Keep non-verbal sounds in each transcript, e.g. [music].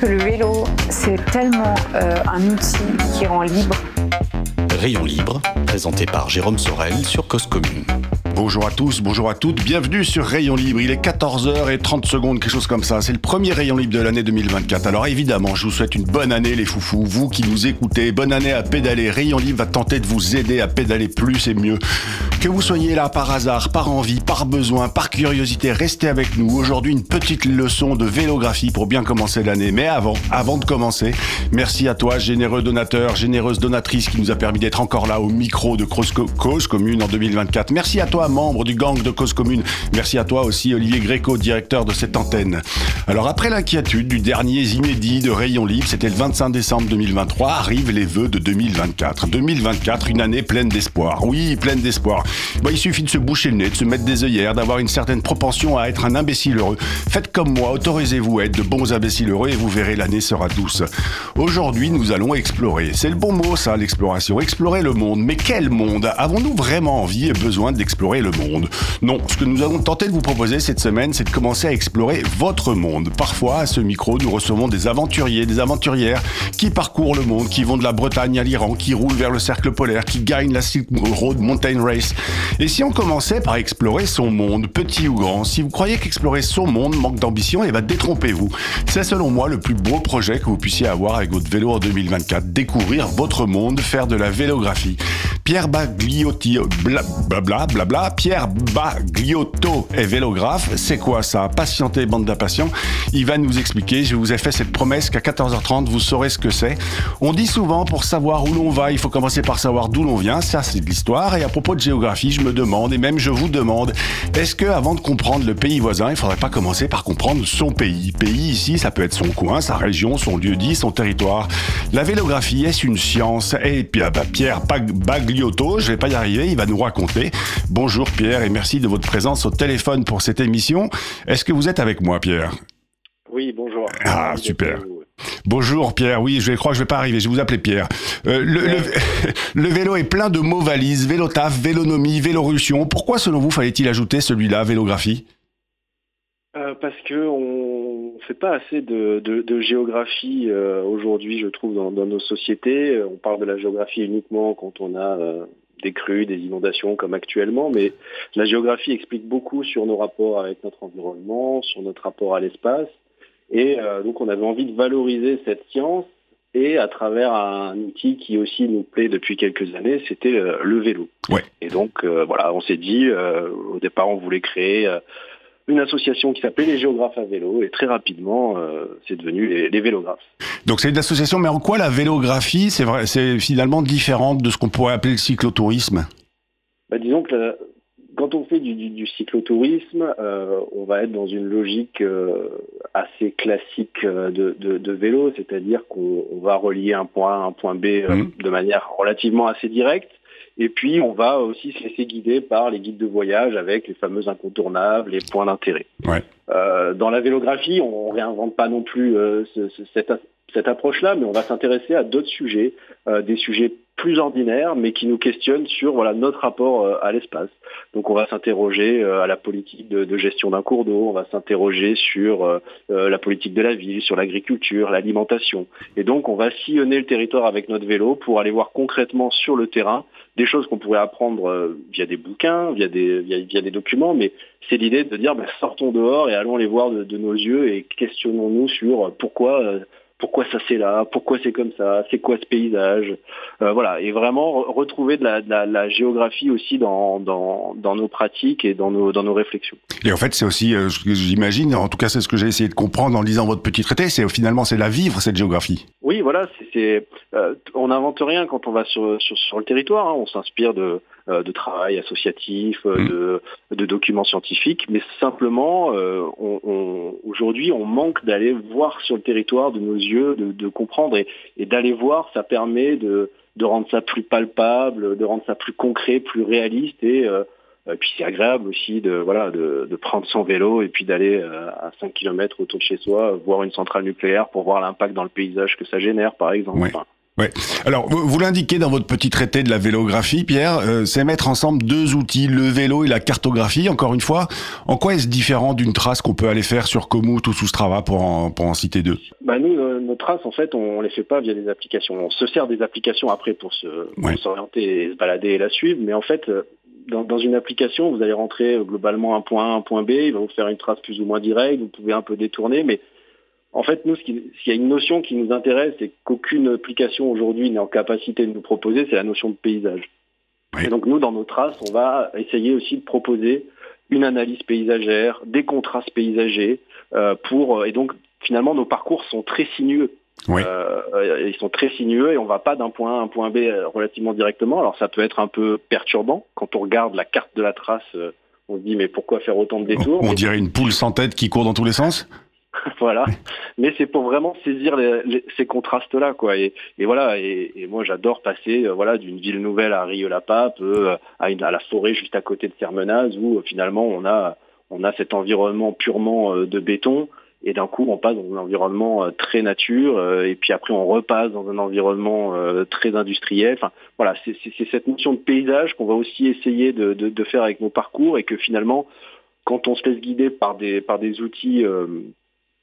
Que le vélo, c'est tellement euh, un outil qui rend libre. Rayon libre, présenté par Jérôme Sorel sur Cause Commune. Bonjour à tous, bonjour à toutes, bienvenue sur Rayon Libre. Il est 14h30 secondes, quelque chose comme ça. C'est le premier Rayon Libre de l'année 2024. Alors évidemment, je vous souhaite une bonne année les foufous, vous qui nous écoutez. Bonne année à pédaler. Rayon Libre va tenter de vous aider à pédaler plus et mieux. Que vous soyez là par hasard, par envie, par besoin, par curiosité, restez avec nous. Aujourd'hui, une petite leçon de vélographie pour bien commencer l'année. Mais avant, avant de commencer, merci à toi, généreux donateur, généreuse donatrice qui nous a permis d'être encore là au micro de Cause, Commune en 2024. Merci à toi, membre du gang de Cause Commune. Merci à toi aussi, Olivier Gréco, directeur de cette antenne. Alors après l'inquiétude du dernier inédit de Rayon Libre, c'était le 25 décembre 2023, arrivent les vœux de 2024. 2024, une année pleine d'espoir. Oui, pleine d'espoir. Bon, il suffit de se boucher le nez, de se mettre des œillères, d'avoir une certaine propension à être un imbécile heureux. Faites comme moi, autorisez-vous à être de bons imbéciles heureux et vous verrez l'année sera douce. Aujourd'hui, nous allons explorer. C'est le bon mot ça, l'exploration. Explorer le monde. Mais quel monde? Avons-nous vraiment envie et besoin d'explorer le monde Non, ce que nous allons tenter de vous proposer cette semaine, c'est de commencer à explorer votre monde. Parfois, à ce micro, nous recevons des aventuriers, des aventurières qui parcourent le monde, qui vont de la Bretagne à l'Iran, qui roulent vers le cercle polaire, qui gagnent la Silk Road Mountain Race. Et si on commençait par explorer son monde, petit ou grand, si vous croyez qu'explorer son monde manque d'ambition, eh ben détrompez-vous. C'est selon moi le plus beau projet que vous puissiez avoir avec votre vélo en 2024. Découvrir votre monde, faire de la vélographie. Pierre Bagliotti, bla bla bla Pierre Bagliotto est vélographe. C'est quoi ça? Patientez, bande d'impatients. Il va nous expliquer. Je vous ai fait cette promesse qu'à 14h30, vous saurez ce que c'est. On dit souvent, pour savoir où l'on va, il faut commencer par savoir d'où l'on vient. Ça, c'est de l'histoire. Et à propos de géographie, je me demande, et même je vous demande, est-ce que avant de comprendre le pays voisin, il faudrait pas commencer par comprendre son pays? Pays ici, ça peut être son coin, sa région, son lieu dit, son territoire. La vélographie, est-ce une science? Et puis, bah, Pierre Bagliotto, je vais pas y arriver, il va nous raconter. Bonjour Pierre et merci de votre présence au téléphone pour cette émission. Est-ce que vous êtes avec moi, Pierre? Oui, bonjour. Ah, super. Bonjour Pierre, oui, je crois que je vais pas arriver, je vais vous appeler Pierre. Euh, le, le, [laughs] le, vélo est plein de mots valises, vélotaf, vélonomie, vélorussion. Pourquoi selon vous fallait-il ajouter celui-là, vélographie? Euh, Parce que on fait pas assez de, de, de géographie euh, aujourd'hui, je trouve, dans, dans, nos sociétés. On parle de la géographie uniquement quand on a des crues, des inondations comme actuellement, mais la géographie explique beaucoup sur nos rapports avec notre environnement, sur notre rapport à l'espace. Et euh, donc on avait envie de valoriser cette science et à travers un outil qui aussi nous plaît depuis quelques années, c'était le, le, vélo. Ouais. Et donc euh, voilà, on s'est dit, euh, au départ on voulait créer une association qui s'appelait les géographes à vélo et très rapidement c'est devenu les, les, vélographes. Donc c'est une association, mais en quoi la vélographie c'est vrai, c'est finalement différente de ce qu'on pourrait appeler le cyclotourisme? Bah, Disons que la, quand on fait du, du, du cyclotourisme, euh, on va être dans une logique euh, assez classique de, de, de vélo, c'est-à-dire qu'on va relier un point A à un point B euh, mmh. de manière relativement assez directe. Et puis, on va aussi se laisser guider par les guides de voyage avec les fameux incontournables, les points d'intérêt. Ouais. Euh, dans la vélographie, on réinvente pas non plus euh, ce, ce, cette, cette approche-là, mais on va s'intéresser à d'autres sujets, euh, des sujets plus ordinaires, mais qui nous questionnent sur voilà notre rapport euh, à l'espace. Donc on va s'interroger euh, à la politique de, gestion d'un cours d'eau, on va s'interroger sur euh, la politique de la ville, sur l'agriculture, l'alimentation. Et donc on va sillonner le territoire avec notre vélo pour aller voir concrètement sur le terrain des choses qu'on pourrait apprendre via des bouquins, via des, via, des documents, mais c'est l'idée de dire ben, sortons dehors et allons les voir de nos yeux et questionnons-nous sur pourquoi pourquoi ça c'est là, pourquoi c'est comme ça, c'est quoi ce paysage, euh, voilà, et vraiment retrouver de la, de la, la géographie aussi dans, dans, dans, nos pratiques et dans nos, dans nos réflexions. Et en fait, c'est aussi, euh, j'imagine, en tout cas c'est ce que j'ai essayé de comprendre en lisant votre petit traité, c'est finalement c'est la vivre cette géographie. Oui, voilà, c'est, euh, on n'invente rien quand on va sur, sur, sur le territoire, hein, on s'inspire de, de travail associatif, mmh. de, de, documents scientifiques, mais simplement, euh, on, on, aujourd'hui, on manque d'aller voir sur le territoire de nos yeux, de, de comprendre et, et d'aller voir, ça permet de, de rendre ça plus palpable, de rendre ça plus concret, plus réaliste et puis c'est agréable aussi de voilà de, de, prendre son vélo et puis d'aller à 5 km autour de chez soi voir une centrale nucléaire pour voir l'impact dans le paysage que ça génère par exemple. Ouais. Alors, vous, l'indiquez dans votre petit traité de la vélographie, Pierre, euh, c'est mettre ensemble deux outils, le vélo et la cartographie. Encore une fois, en quoi est-ce différent d'une trace qu'on peut aller faire sur Komoot ou sous Strava pour en, pour en citer deux? Bah Nous, euh, nos traces, en fait, on, ne les fait pas via des applications. On se sert des applications après pour s'orienter et se balader et la suivre, mais en fait, euh, dans, dans, une application, vous allez rentrer globalement un point A, un point B, il va vous faire une trace plus ou moins directe, vous pouvez un peu détourner, mais en fait, nous, s'il y a une notion qui nous intéresse et qu'aucune application aujourd'hui n'est en capacité de nous proposer, c'est la notion de paysage. Et donc nous, dans nos traces, on va essayer aussi de proposer une analyse paysagère, des contrastes paysagers, euh, pour et donc finalement nos parcours sont très sinueux. Euh, ils sont très sinueux et on va pas d'un point A à un point B euh, relativement directement. Alors ça peut être un peu perturbant quand on regarde la carte de la trace. on se dit mais pourquoi faire autant de détours? On, dirait une poule sans tête qui court dans tous les sens? [laughs] voilà. [laughs] Mais c'est pour vraiment saisir ces contrastes-là, quoi. Et, voilà. Et, moi, j'adore passer, euh, voilà, d'une ville nouvelle à Rieux-la-Pape, euh, à, à, la forêt juste à côté de Sermenaz, où euh, finalement on a on a cet environnement purement de béton. Et d'un coup, on passe dans un environnement très nature, et puis après, on repasse dans un environnement très industriel. Enfin, voilà, c'est cette notion de paysage qu'on va aussi essayer de, de, faire avec nos parcours, et que finalement, quand on se laisse guider par des par des outils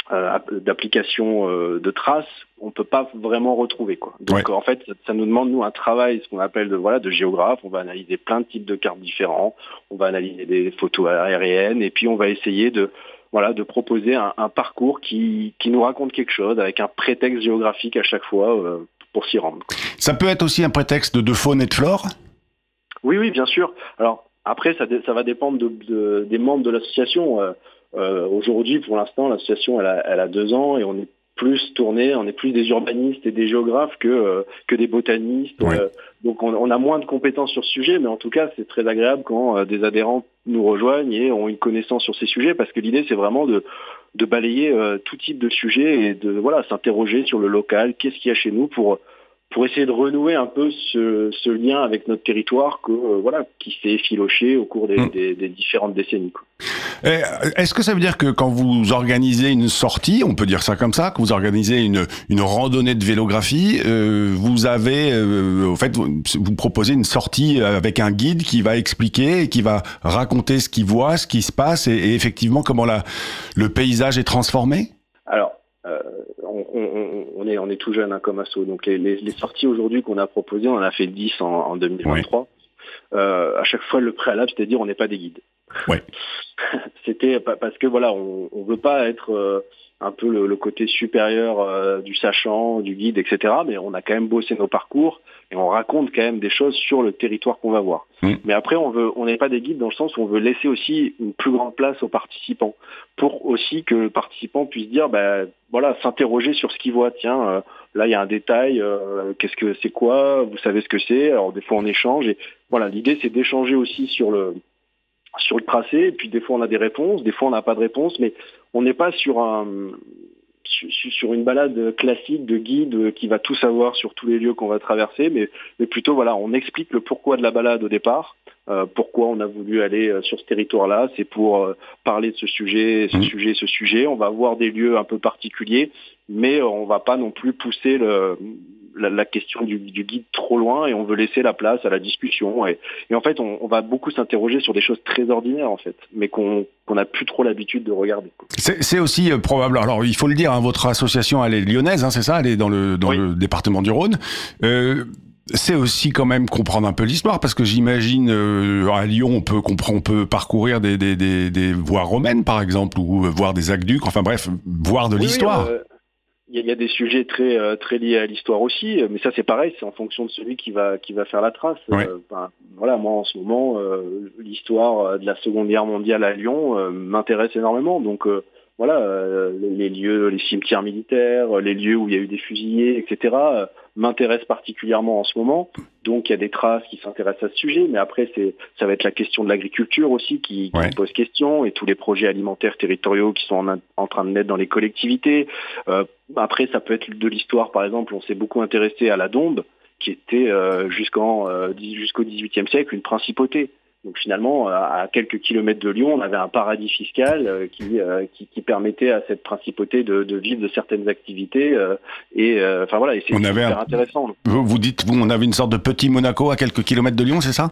euh, d'application euh, de traces, on peut pas vraiment retrouver quoi. Donc en fait, ça, nous demande nous un travail, ce qu'on appelle de voilà de géographe. On va analyser plein de types de cartes différents, on va analyser des photos aériennes et puis on va essayer de voilà de proposer un, parcours qui qui nous raconte quelque chose avec un prétexte géographique à chaque fois euh, pour s'y rendre. Ça peut être aussi un prétexte de faune et de flore? Oui oui bien sûr. Alors après ça, ça va dépendre de, des membres de l'association. Euh, aujourd'hui, pour l'instant, l'association elle a deux ans et on est plus tourné, on est plus des urbanistes et des géographes que euh, que des botanistes. Euh, donc on, on, a moins de compétences sur ce sujet, mais en tout cas c'est très agréable quand des adhérents nous rejoignent et ont une connaissance sur ces sujets, parce que l'idée c'est vraiment de de balayer tout type de sujet et de voilà s'interroger sur le local, qu'est-ce qu'il y a chez nous pour pour essayer de renouer un peu ce, ce lien avec notre territoire que voilà qui s'est effiloché au cours des, mm. des, des différentes décennies. Quoi. Eh, est-ce que ça veut dire que quand vous organisez une sortie, on peut dire ça comme ça, que vous organisez une, une randonnée de vélographie, euh, vous avez, euh, fait, vous, proposez une sortie avec un guide qui va expliquer et qui va raconter ce qu'il voit, ce qui se passe et, effectivement comment la, le paysage est transformé? Alors, euh, on, on, on, est, on est tout jeune hein, comme asso. Donc les, les, sorties aujourd'hui qu'on a proposées, on en a fait 10 en, en 2023. Euh, à chaque fois, le préalable, c'est-à-dire on n'est pas des guides. Ouais. [laughs] C'était parce que voilà, on, on veut pas être euh, un peu le, côté supérieur euh, du sachant, du guide, etc. Mais on a quand même bossé nos parcours et on raconte quand même des choses sur le territoire qu'on va voir. Mm. Mais après, on veut, on n'est pas des guides dans le sens où on veut laisser aussi une plus grande place aux participants pour aussi que le participant puisse dire, ben voilà, s'interroger sur ce qu'il voit. Tiens, euh, là il y a un détail, qu'est-ce que c'est quoi? Vous savez ce que c'est? Alors des fois on échange et voilà, l'idée c'est d'échanger aussi sur le sur le tracé, et puis des fois on a des réponses, des fois on n'a pas de réponse, mais on n'est pas sur un sur une balade classique de guide qui va tout savoir sur tous les lieux qu'on va traverser, mais, mais plutôt voilà, on explique le pourquoi de la balade au départ, euh, pourquoi on a voulu aller euh, sur ce territoire-là, c'est pour euh, parler de ce sujet, ce mmh. sujet, ce sujet. On va voir des lieux un peu particuliers, mais on va pas non plus pousser le, la, question du, guide trop loin et on veut laisser la place à la discussion. Et, en fait, on, va beaucoup s'interroger sur des choses très ordinaires, en fait, mais qu'on n'a plus trop l'habitude de regarder. C'est aussi euh, probable. Alors, il faut le dire, hein, votre association, elle est lyonnaise, hein, c'est ça? Elle est dans le, dans le département du Rhône. Euh, c'est aussi quand même comprendre un peu l'histoire, parce que j'imagine euh, à Lyon, on peut comprendre, on peut parcourir des, des, des, voies romaines, par exemple, ou voir des aqueducs, enfin bref, voir de l'histoire. Il y, a des sujets très euh, très liés à l'histoire aussi, mais ça c'est pareil, c'est en fonction de celui qui va qui va faire la trace. Euh, voilà, moi en ce moment, euh, l'histoire de la Seconde Guerre mondiale à Lyon m'intéresse énormément, donc voilà, euh, les, lieux, les cimetières militaires, les lieux où il y a eu des fusillés, etc., euh, m'intéressent particulièrement en ce moment. Donc il y a des traces qui s'intéressent à ce sujet, mais après c'est ça va être la question de l'agriculture aussi qui, pose question et tous les projets alimentaires territoriaux qui sont en, train de naître dans les collectivités. Euh, après ça peut être de l'histoire, par exemple, on s'est beaucoup intéressé à la Dombe qui était jusqu'en jusqu'au XVIIIe siècle une principauté. Donc finalement, à quelques kilomètres de Lyon, on avait un paradis fiscal qui, qui, permettait à cette principauté de, vivre de certaines activités. et enfin voilà, et c'est super intéressant. Vous, vous dites, vous, on avait une sorte de petit Monaco à quelques kilomètres de Lyon, c'est ça?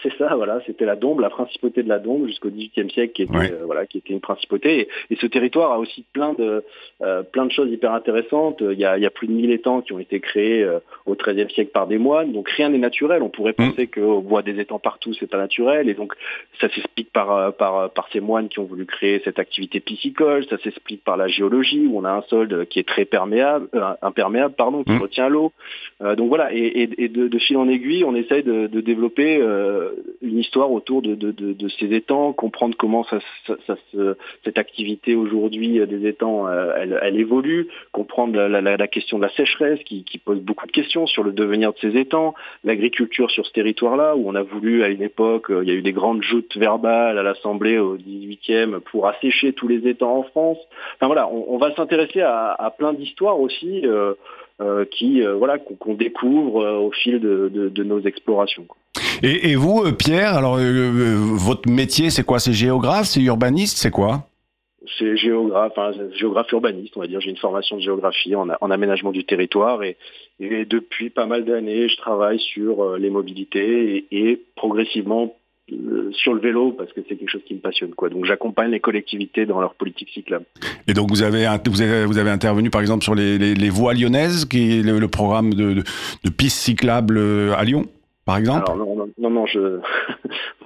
[laughs] c'est ça, voilà, c'était la Dombe, la principauté de la Dombe jusqu'au XVIIIe siècle, qui était, euh, voilà, qui était une principauté. Et, ce territoire a aussi plein de, euh, plein de choses hyper intéressantes. Il y a, il y a plus de 1000 étangs qui ont été créés euh, au XIIIe siècle par des moines, donc rien n'est naturel. On pourrait mm. penser qu'on voit des étangs partout, c'est pas naturel, et donc ça s'explique par, par, par ces moines qui ont voulu créer cette activité piscicole. Ça s'explique par la géologie où on a un sol qui est très perméable, imperméable, pardon, qui mm. retient l'eau. donc voilà, et, et de, de, fil en aiguille, on essaye de, de développer une histoire autour de, ces étangs, comprendre comment cette activité aujourd'hui des étangs, euh, elle, évolue, comprendre la, question de la sécheresse qui, pose beaucoup de questions sur le devenir de ces étangs, l'agriculture sur ce territoire-là, où on a voulu à une époque, euh, il y a eu des grandes joutes verbales à l'Assemblée au 18e pour assécher tous les étangs en France. Enfin voilà, on, va s'intéresser à, plein d'histoires aussi. Euh, qui voilà qu'on découvre au fil de, nos explorations. Et, vous, euh, Pierre, alors euh, euh, votre métier, c'est quoi? C'est géographe, c'est urbaniste, c'est quoi? C'est géographe, enfin, géographe urbaniste, on va dire. J'ai une formation de géographie en, aménagement du territoire et, depuis pas mal d'années, je travaille sur les mobilités et, progressivement sur le vélo parce que c'est quelque chose qui me passionne quoi. Donc j'accompagne les collectivités dans leur politique cyclable. Et donc vous avez vous avez, vous avez intervenu par exemple sur les, voies lyonnaises qui est le, programme de, de pistes cyclables à Lyon? Par exemple non, non, non, je...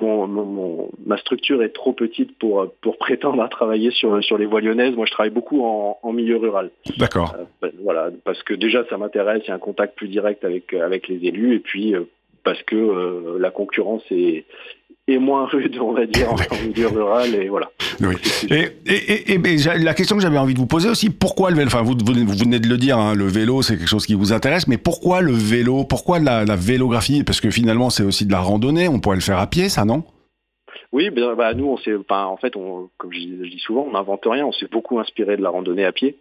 [laughs] ma structure est trop petite pour, pour [laughs] prétendre à travailler sur, sur les voies lyonnaises. Moi, je travaille beaucoup en, milieu rural. D'accord. Euh, ben, voilà, parce que déjà, ça m'intéresse, il y a un contact plus direct avec, avec les élus, et puis euh, parce que euh, la concurrence est, et moins rude, on va dire, en [laughs] milieu rural, et voilà. Oui. Et, et, et, la question que j'avais envie de vous poser aussi, pourquoi le vélo Enfin, vous, vous, venez de le dire, hein, le vélo, c'est quelque chose qui vous intéresse, mais pourquoi le vélo Pourquoi la, la vélographie? Parce que finalement, c'est aussi de la randonnée, on pourrait le faire à pied, ça, non? Oui, ben, bah, nous, on s'est, en fait, on, comme je, dis souvent, on n'invente rien. On s'est beaucoup inspiré de la randonnée à pied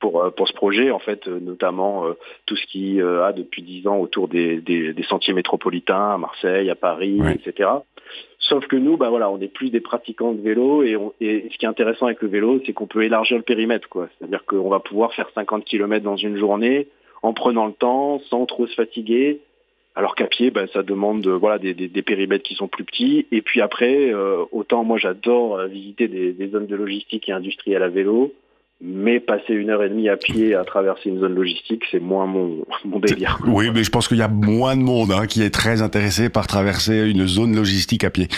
pour, euh, pour ce projet, en fait, euh, notamment euh, tout ce qui a depuis dix ans autour des, des, sentiers métropolitains à Marseille, à Paris, etc. Sauf que nous, bah voilà, on est plus des pratiquants de vélo et, et ce qui est intéressant avec le vélo, c'est qu'on peut élargir le périmètre, quoi. C'est-à-dire qu'on va pouvoir faire 50 km dans une journée en prenant le temps, sans trop se fatiguer. Alors qu'à pied, ben, ça demande voilà des, périmètres qui sont plus petits. Et puis après, euh, autant moi j'adore visiter des, des, zones de logistique et industrielle à vélo, mais passer une heure et demie à pied à traverser une zone logistique, c'est moins mon, [laughs] délire. Oui, mais je pense qu'il y a moins de monde hein, qui est très intéressé par traverser une zone logistique à pied.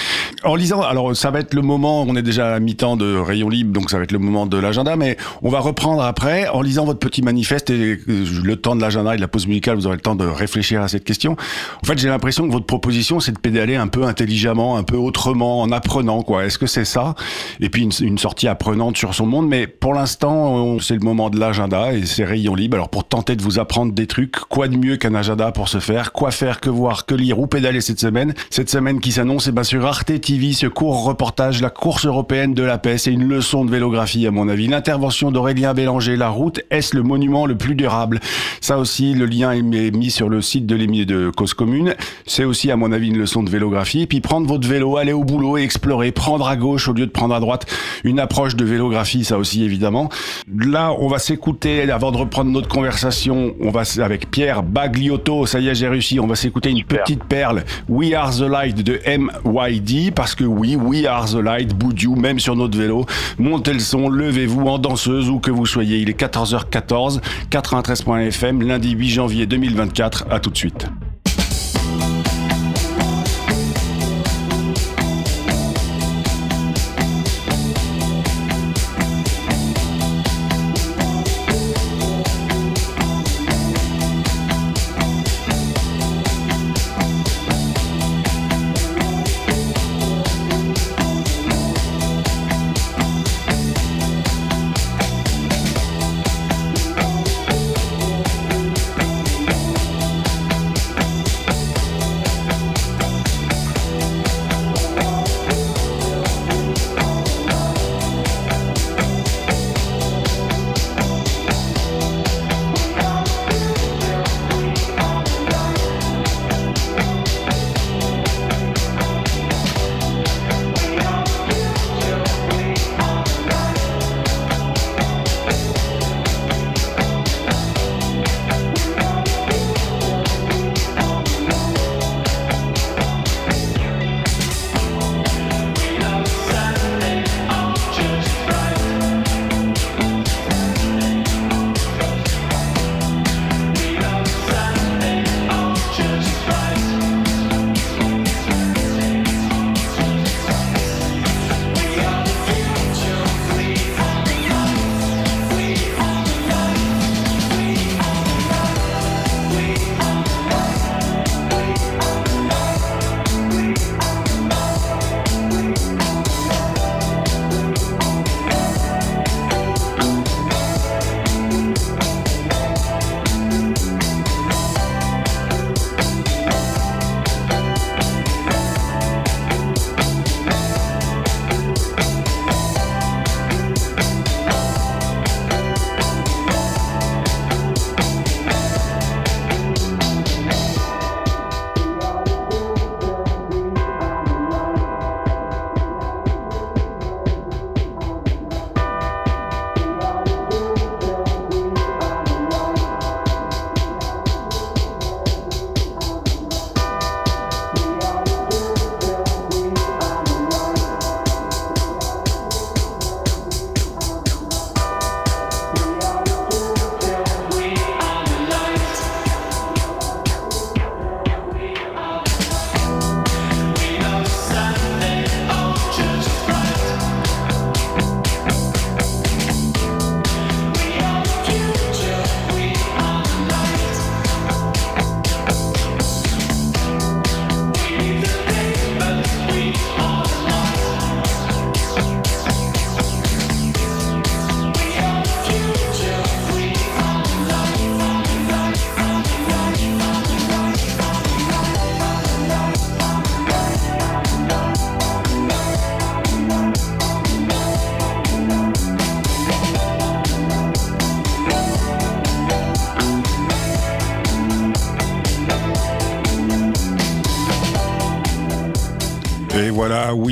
En lisant, alors ça va être le moment, on est déjà à mi-temps de Rayon Libre, donc ça va être le moment de l'agenda, mais on va reprendre après. En lisant votre petit manifeste et le temps de l'agenda et de la pause musicale, vous aurez le temps de réfléchir à cette question. En fait, j'ai l'impression que votre proposition, c'est de pédaler un peu intelligemment, un peu autrement, en apprenant, quoi. Est-ce que c'est ça? Et puis une sortie apprenante sur son monde, mais pour l'instant, c'est le moment de l'agenda et c'est rayon libre. Alors pour tenter de vous apprendre des trucs, quoi de mieux qu'un agenda pour se faire? Quoi faire, que voir, que lire ou pédaler cette semaine? Cette semaine qui s'annonce, et eh bien sur Arte TV, ce court reportage, la course européenne de la paix, c'est une leçon de vélographie à mon avis. L'intervention d'Aurélien Bélanger, la route, est-ce le monument le plus durable? Ça aussi, le lien est mis sur le site de l'émis de Cause Commune. C'est aussi à mon avis une leçon de vélographie. Et puis prendre votre vélo, aller au boulot et explorer, prendre à gauche au lieu de prendre à droite. Une approche de vélographie, ça aussi évidemment. Là, on va s'écouter, avant de reprendre notre conversation, on va avec Pierre Bagliotto, ça y est, j'ai réussi, on va s'écouter une petite perle, We Are the Light de MYD, parce que oui, We Are the Light, Boudiou, même sur notre vélo, montez le son, levez-vous en danseuse, où que vous soyez, il est 14h14, 93.fm, lundi 8 janvier 2024, à tout de suite.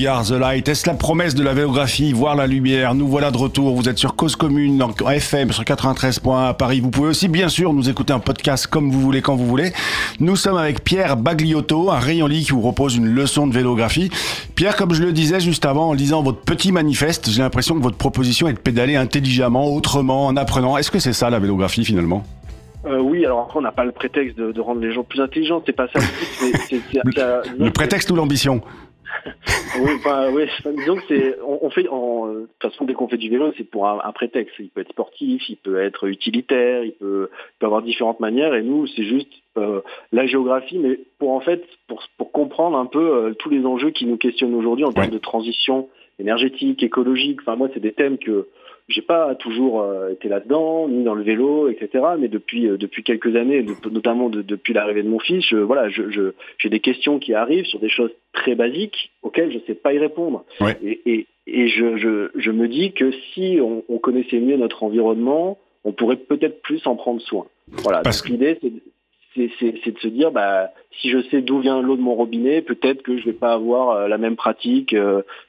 The Light. Est-ce la promesse de la vélographie Voir la lumière? Nous voilà de retour. Vous êtes sur Cause Commune, en FM, sur 93 points à Paris. Vous pouvez aussi, bien sûr, nous écouter en podcast comme vous voulez, quand vous voulez. Nous sommes avec Pierre Bagliotto, un rayon lit qui vous propose une leçon de vélographie. Pierre, comme je le disais juste avant, en lisant votre petit manifeste, j'ai l'impression que votre proposition est de pédaler intelligemment, autrement, en apprenant. Est-ce que c'est ça la vélographie finalement? Euh, oui, alors après, on n'a pas le prétexte de, de, rendre les gens plus intelligents, c'est pas ça le prétexte ou l'ambition? [laughs] oui, enfin, oui, disons que c'est, on, fait, en, de toute façon, dès qu'on fait du vélo, c'est pour un, prétexte. Il peut être sportif, il peut être utilitaire, il peut, peut avoir différentes manières. Et nous, c'est juste euh, la géographie, mais pour en fait, pour, pour comprendre un peu euh, tous les enjeux qui nous questionnent aujourd'hui en termes de transition énergétique, écologique. Enfin, moi, c'est des thèmes que j'ai pas toujours euh, été là-dedans, ni dans le vélo, etc. Mais depuis euh, depuis quelques années, notamment depuis l'arrivée de mon fils, je, voilà, je, j'ai des questions qui arrivent sur des choses très basiques auxquelles je sais pas y répondre. Et, et, et je, je, je, me dis que si on, on, connaissait mieux notre environnement, on pourrait peut-être plus en prendre soin. Voilà. Parce Donc l'idée, c'est c'est de se dire bah si je sais d'où vient l'eau de mon robinet, peut-être que je vais pas avoir euh, la même pratique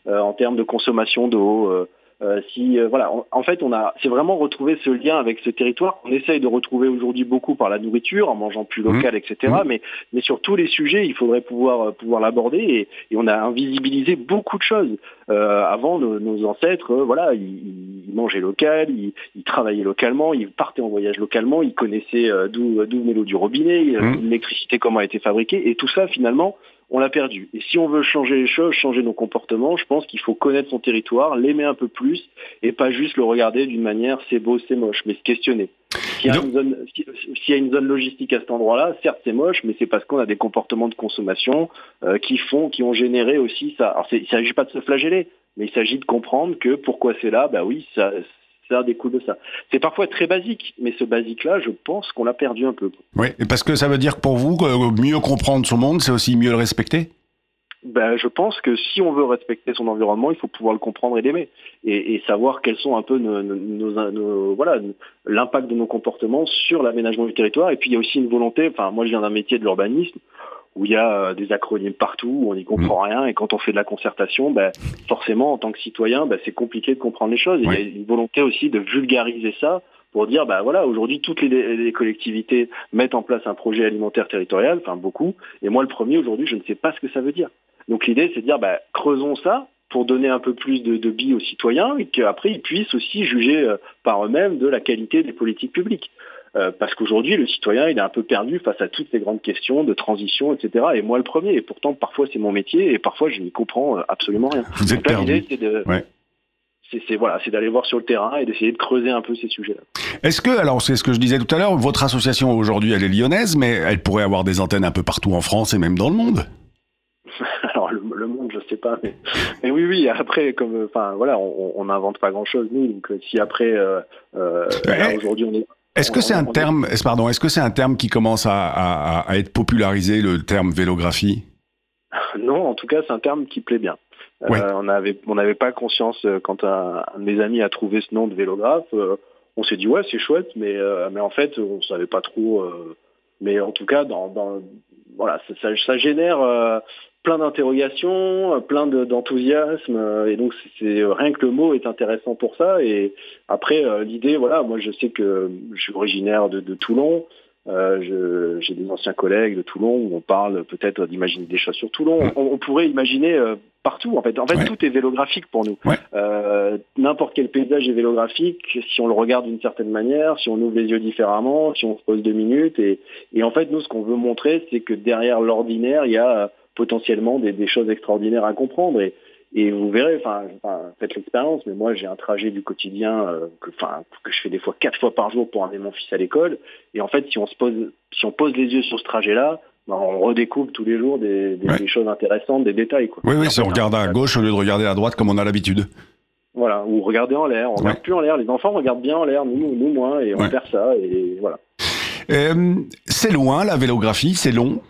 en termes de consommation d'eau. Euh, si euh, voilà, en, fait, on a, c'est vraiment retrouver ce lien avec ce territoire qu'on essaye de retrouver aujourd'hui beaucoup par la nourriture, en mangeant plus local, mmh. etc. Mmh. Mais mais sur tous les sujets, il faudrait pouvoir euh, pouvoir l'aborder et, et, on a invisibilisé beaucoup de choses. Euh, avant, nos, nos ancêtres, voilà, ils, ils, mangeaient local, ils, ils, travaillaient localement, ils partaient en voyage localement, ils connaissaient d'où d'où venait l'eau du robinet, mmh. l'électricité comment a été fabriquée, et tout ça finalement on l'a perdu. Et si on veut changer les choses, changer nos comportements, je pense qu'il faut connaître son territoire, l'aimer un peu plus et pas juste le regarder d'une manière c'est beau, c'est moche, mais se questionner. S'il y, a une zone logistique à cet endroit-là, certes c'est moche, mais c'est parce qu'on a des comportements de consommation euh, qui font, qui ont généré aussi ça. Alors il ne s'agit pas de se flageller, mais il s'agit de comprendre que pourquoi c'est là, bah oui, ça, ça découle de ça. C'est parfois très basique, mais ce basique-là, je pense qu'on l'a perdu un peu. Oui, parce que ça veut dire que pour vous, mieux comprendre son monde, c'est aussi mieux le respecter? Ben, je pense que si on veut respecter son environnement, il faut pouvoir le comprendre et l'aimer et, et, savoir quels sont un peu nos, nos, nos, voilà l'impact de nos comportements sur l'aménagement du territoire. Et puis il y a aussi une volonté. Enfin, moi, je viens d'un métier de l'urbanisme où il y a euh, des acronymes partout, où on n'y comprend mm. rien, et quand on fait de la concertation, ben, forcément, en tant que citoyen, ben, c'est compliqué de comprendre les choses. Il y a une volonté aussi de vulgariser ça pour dire, bah voilà, aujourd'hui toutes les, les, collectivités mettent en place un projet alimentaire territorial, enfin beaucoup, et moi le premier aujourd'hui, je ne sais pas ce que ça veut dire. Donc l'idée, c'est de dire, bah, creusons ça pour donner un peu plus de, de billes aux citoyens et qu'après ils puissent aussi juger euh, par eux-mêmes de la qualité des politiques publiques. Euh, parce qu'aujourd'hui, le citoyen, il est un peu perdu face à toutes ces grandes questions de transition, etc. Et moi, le premier. Et pourtant, parfois, c'est mon métier et parfois, je n'y comprends euh, absolument rien. Vous êtes perdu. c'est de... C'est voilà, c'est d'aller voir sur le terrain et d'essayer de creuser un peu ces sujets-là. Est-ce que, alors c'est ce que je disais tout à l'heure, votre association aujourd'hui elle est lyonnaise, mais elle pourrait avoir des antennes un peu partout en France et même dans le monde? [laughs] Alors le, monde, je sais pas, mais, mais, oui, oui. Après, comme, enfin, voilà, on n'invente pas grand-chose nous. Donc, si après, euh, euh, aujourd'hui, on est est-ce que c'est un terme, pardon, est-ce que c'est un terme qui commence à, à, à, être popularisé, le terme vélographie? [laughs] Non, en tout cas, c'est un terme qui plaît bien. Euh, on n'avait on pas conscience euh, quand un, un, de mes amis a trouvé ce nom de vélographe. Euh, on s'est dit ouais c'est chouette, mais mais en fait on savait pas trop. mais en tout cas dans, dans voilà ça, ça, ça génère plein d'interrogations, plein d'enthousiasme, euh, et donc c'est rien que le mot est intéressant pour ça. Et après euh, l'idée, voilà, moi je sais que je suis originaire de, de Toulon. Euh, j'ai des anciens collègues de Toulon où on parle peut-être d'imaginer des choses sur Toulon. On, on pourrait imaginer euh, partout en fait. En fait, tout est vélographique pour nous. Euh, N'importe quel paysage est vélographique si on le regarde d'une certaine manière, si on ouvre les yeux différemment, si on se pose deux minutes. Et, et en fait, nous, ce qu'on veut montrer, c'est que derrière l'ordinaire, il y a potentiellement des, des, choses extraordinaires à comprendre. Et, et vous verrez, enfin, faites l'expérience, mais moi j'ai un trajet du quotidien euh, que, je fais des fois quatre fois par jour pour amener mon fils à l'école. Et en fait, si on se pose, si on pose les yeux sur ce trajet-là, ben, on redécouvre tous les jours des, des, des, choses intéressantes, des détails. Quoi. Oui, oui, si on regarde à gauche au lieu de regarder à droite comme on a l'habitude. Voilà, ou regarder en l'air. On ne regarde plus en l'air. Les enfants regardent bien en l'air, nous, nous moins, et on perd ça, et voilà. Euh, c'est loin la vélographie, c'est long.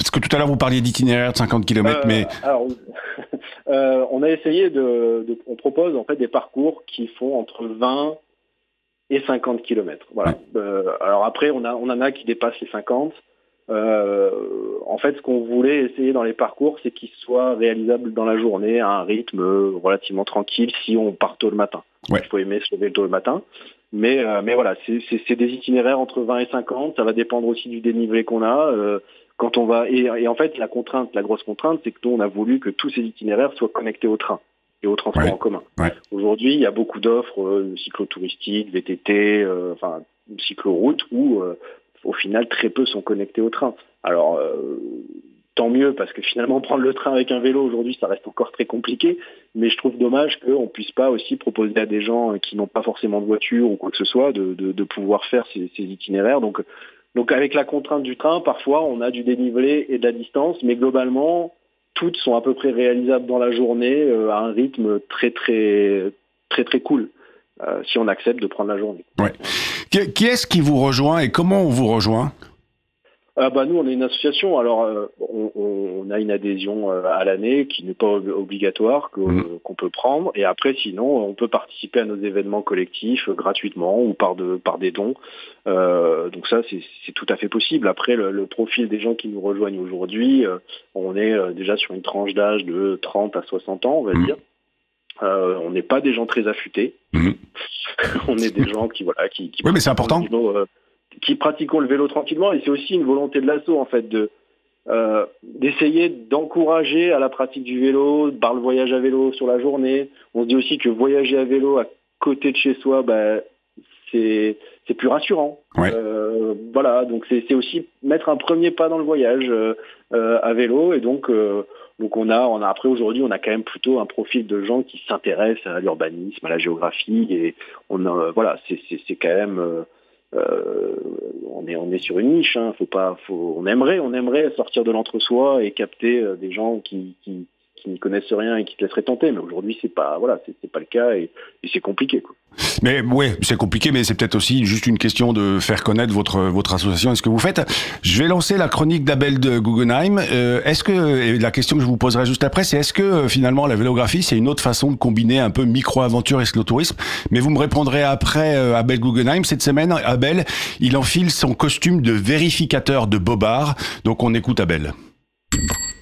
Parce que tout à l'heure, vous parliez d'itinéraire de 50 km, euh, mais... Alors, [laughs] euh, on a essayé de, de, On propose en fait des parcours qui font entre 20 et 50 km. Voilà. Euh, alors après, on, a, on en a qui dépassent les 50. Euh, en fait, ce qu'on voulait essayer dans les parcours, c'est qu'ils soient réalisables dans la journée à un rythme relativement tranquille si on part tôt le matin. Ouais. Il faut aimer se lever tôt le matin. Mais, euh, mais voilà, c'est- des itinéraires entre 20 et 50. Ça va dépendre aussi du dénivelé qu'on a. euh, quand on va et, et en fait, la contrainte, la grosse contrainte, c'est que nous, on a voulu que tous ces itinéraires soient connectés au train et au transport Ouais. en commun. Ouais. Aujourd'hui, il y a beaucoup d'offres euh, cyclotouristiques, VTT, euh, enfin cycloroutes où euh, au final très peu sont connectés au train. Alors euh, tant mieux parce que finalement [laughs] prendre le train avec un vélo aujourd'hui ça reste encore très compliqué, mais je trouve dommage qu'on puisse pas aussi proposer à des gens qui n'ont pas forcément de voiture ou quoi que ce soit de, de, de pouvoir faire ces, ces itinéraires. Donc donc avec la contrainte du train, parfois on a du dénivelé et de la distance, mais globalement toutes sont à peu près réalisables dans la journée euh, à un rythme très très très très cool. euh, si on accepte de prendre la journée. Qui, qui est-ce qui vous rejoint et comment on vous rejoint? Ah bah nous on est une association, alors euh, on, a une adhésion euh, à l'année qui n'est pas ob- obligatoire, Mhm. qu'on peut prendre, et après sinon on peut participer à nos événements collectifs euh, gratuitement ou par, de, par des dons. Donc ça c'est tout à fait possible. Après le, le profil des gens qui nous rejoignent aujourd'hui, on est déjà sur une tranche d'âge de 30 à 60 ans on va Mhm. dire. On n'est pas des gens très affûtés. Mhm. [laughs] on est des gens qui voilà qui, qui Oui, mais c'est important. Qui pratiquons le vélo tranquillement et c'est aussi une volonté de l'assaut en fait de euh, d'essayer d'encourager à la pratique du vélo par le voyage à vélo sur la journée. On se dit aussi que voyager à vélo à côté de chez soi, bah, c'est c'est plus rassurant. Ouais. Euh, voilà, donc c'est c'est aussi mettre un premier pas dans le voyage euh, euh, à vélo et donc donc on a on a après aujourd'hui on a quand même plutôt un profil de gens qui s'intéressent à l'urbanisme, à la géographie et on a, voilà c'est c'est c'est quand même euh, on est on est sur une niche hein, faut pas faut on aimerait on aimerait sortir de l'entre-soi et capter euh, des gens qui qui qui n'y connaissent rien et qui te laisseraient tenter mais aujourd'hui c'est pas voilà c'est pas le cas et, et c'est compliqué quoi. Mais ouais, c'est compliqué, mais c'est peut-être aussi juste une question de faire connaître votre votre association et ce que vous faites. Je vais lancer la chronique d'Abel de Guggenheim. Euh, est-ce que et la question que je vous poserai juste après, c'est est-ce que euh, finalement la vélographie c'est une autre façon de combiner un peu micro-aventure et cyclotourisme Mais vous me répondrez après euh, Abel Guggenheim. Cette semaine, Abel, il enfile son costume de vérificateur de bobard. Donc on écoute Abel.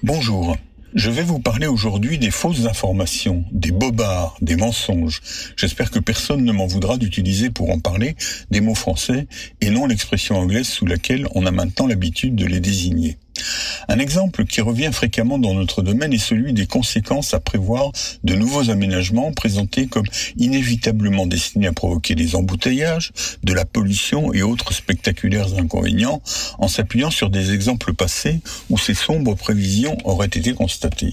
Bonjour. Je vais vous parler aujourd'hui des fausses informations, des bobards, des mensonges. J'espère que personne ne m'en voudra d'utiliser pour en parler des mots français et non l'expression anglaise sous laquelle on a maintenant l'habitude de les désigner. Un exemple qui revient fréquemment dans notre domaine est celui des conséquences à prévoir de nouveaux aménagements présentés comme inévitablement destinés à provoquer des embouteillages, de la pollution et autres spectaculaires inconvénients en s'appuyant sur des exemples passés où ces sombres prévisions auraient été constatées.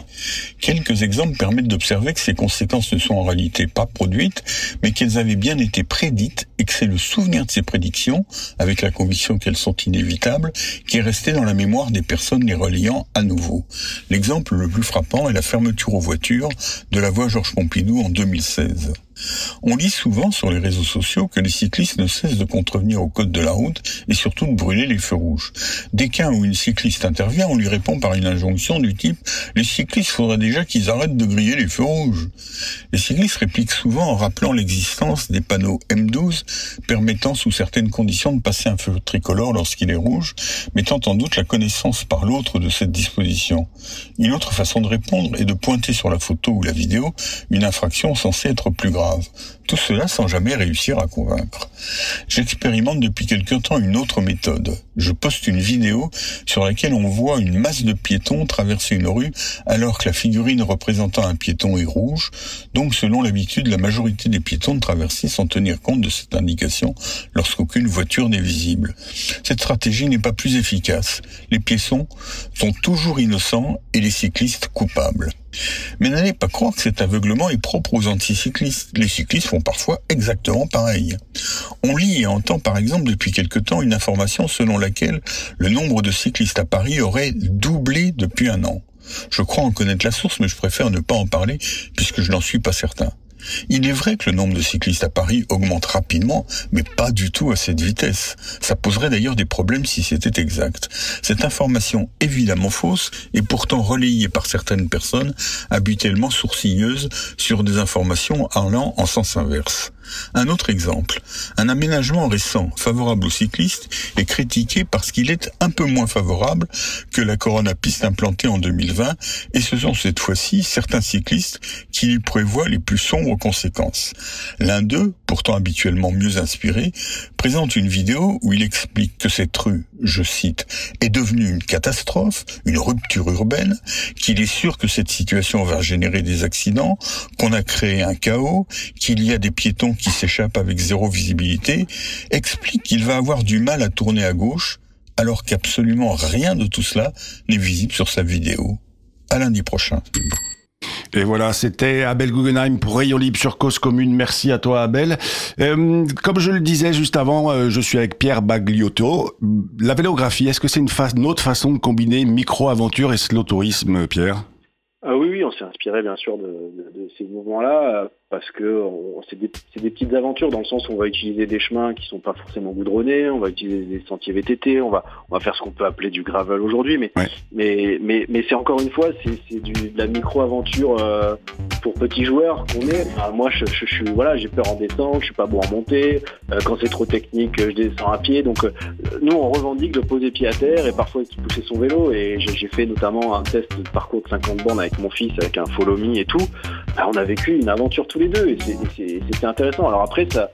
Quelques exemples permettent d'observer que ces conséquences ne sont en réalité pas produites, mais qu'elles avaient bien été prédites et que c'est le souvenir de ces prédictions, avec la conviction qu'elles sont inévitables, qui est resté dans la mémoire des personnes les reliant à nouveau. L'exemple le plus frappant est la fermeture aux voitures de la voie Georges Pompidou en 2016. On lit souvent sur les réseaux sociaux que les cyclistes ne cessent de contrevenir au code de la route et surtout de brûler les feux rouges. Dès qu'un ou une cycliste intervient, on lui répond par une injonction du type « Les cyclistes, faudrait déjà qu'ils arrêtent de griller les feux rouges ». Les cyclistes répliquent souvent en rappelant l'existence des panneaux M12 permettant sous certaines conditions de passer un feu tricolore lorsqu'il est rouge, mettant en doute la connaissance par l'autre de cette disposition. Une autre façon de répondre est de pointer sur la photo ou la vidéo une infraction censée être plus grave. Love. Tout cela sans jamais réussir à convaincre. J'expérimente depuis quelque temps une autre méthode. Je poste une vidéo sur laquelle on voit une masse de piétons traverser une rue alors que la figurine représentant un piéton est rouge. Donc selon l'habitude, la majorité des piétons de sans tenir compte de cette indication lorsqu'aucune voiture n'est visible. Cette stratégie n'est pas plus efficace. Les piétons sont toujours innocents et les cyclistes coupables. Mais n'allez pas croire que cet aveuglement est propre aux anticyclistes. Les cyclistes parfois exactement pareil. On lit et entend par exemple depuis quelque temps une information selon laquelle le nombre de cyclistes à Paris aurait doublé depuis un an. Je crois en connaître la source, mais je préfère ne pas en parler puisque je n'en suis pas certain. Il est vrai que le nombre de cyclistes à Paris augmente rapidement, mais pas du tout à cette vitesse. Ça poserait d'ailleurs des problèmes si c'était exact. Cette information évidemment fausse est pourtant relayée par certaines personnes habituellement sourcilleuses sur des informations allant en sens inverse. Un autre exemple, un aménagement récent favorable aux cyclistes est critiqué parce qu'il est un peu moins favorable que la Corona piste implantée en 2020 et ce sont cette fois-ci certains cyclistes qui lui prévoient les plus sombres conséquences. L'un d'eux, pourtant habituellement mieux inspiré, présente une vidéo où il explique que cette rue, je cite, est devenue une catastrophe, une rupture urbaine, qu'il est sûr que cette situation va générer des accidents, qu'on a créé un chaos, qu'il y a des piétons qui s'échappent avec zéro visibilité, explique qu'il va avoir du mal à tourner à gauche, alors qu'absolument rien de tout cela n'est visible sur sa vidéo. À lundi prochain. Et voilà, c'était Abel Guggenheim pour Rayon Libre sur Cause Commune. Merci à toi, Abel. Euh, comme je le disais juste avant, euh, je suis avec Pierre Bagliotto. La vélographie, est-ce que c'est une, une, autre façon de combiner micro-aventure et slow tourisme, Pierre? Ah oui, oui, on s'est inspiré bien sûr de, de, de ces mouvements-là parce que c'est des, des, petites aventures dans le sens où on va utiliser des chemins qui sont pas forcément goudronnés, on va utiliser des sentiers VTT, on va on va faire ce qu'on peut appeler du gravel aujourd'hui, mais, ouais. mais mais mais c'est encore une fois c'est de la micro-aventure euh, pour petits joueurs qu'on est. Enfin, moi je, je, voilà j'ai peur en descente, je suis pas bon en montée, euh, quand c'est trop technique je descends à pied, donc euh, nous on revendique de poser pied à terre et parfois de pousser son vélo et j'ai fait notamment un test de parcours de 50 bornes avec mon fils avec un follow me et tout. Ben, on a vécu une aventure les deux et c'était intéressant. Alors après, ça,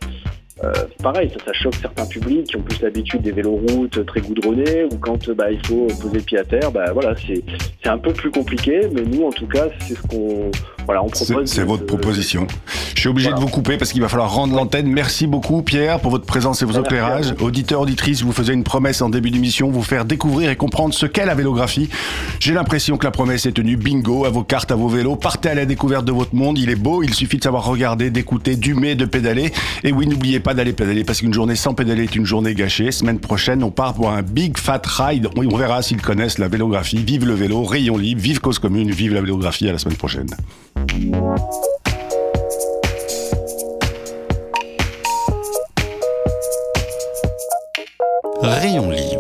euh, pareil, ça, ça, choque certains publics qui ont plus l'habitude des véloroutes très goudronnés ou quand bah, il faut poser le pied à terre, bah, voilà, c'est un peu plus compliqué, mais nous en tout cas, c'est ce qu'on voilà, on propose. C'est votre proposition. Je suis obligé voilà. de vous couper parce qu'il va falloir rendre l'antenne. Merci beaucoup Pierre pour votre présence et vos Merci éclairages. Auditeurs, auditrices, vous faisais une promesse en début d'émission, vous faire découvrir et comprendre ce qu'est la vélographie. J'ai l'impression que la promesse est tenue. Bingo, à vos cartes, à vos vélos, partez à la découverte de votre monde. Il est beau, il suffit de savoir regarder, d'écouter, d'humer, de pédaler. Et oui, n'oubliez pas d'aller pédaler parce qu'une journée sans pédaler est une journée gâchée. Semaine prochaine, on part pour un big fat ride. On verra s'ils connaissent la vélographie. Vive le vélo, rayon libre, vive cause commune, vive la vélographie. À la semaine prochaine. Rayon libre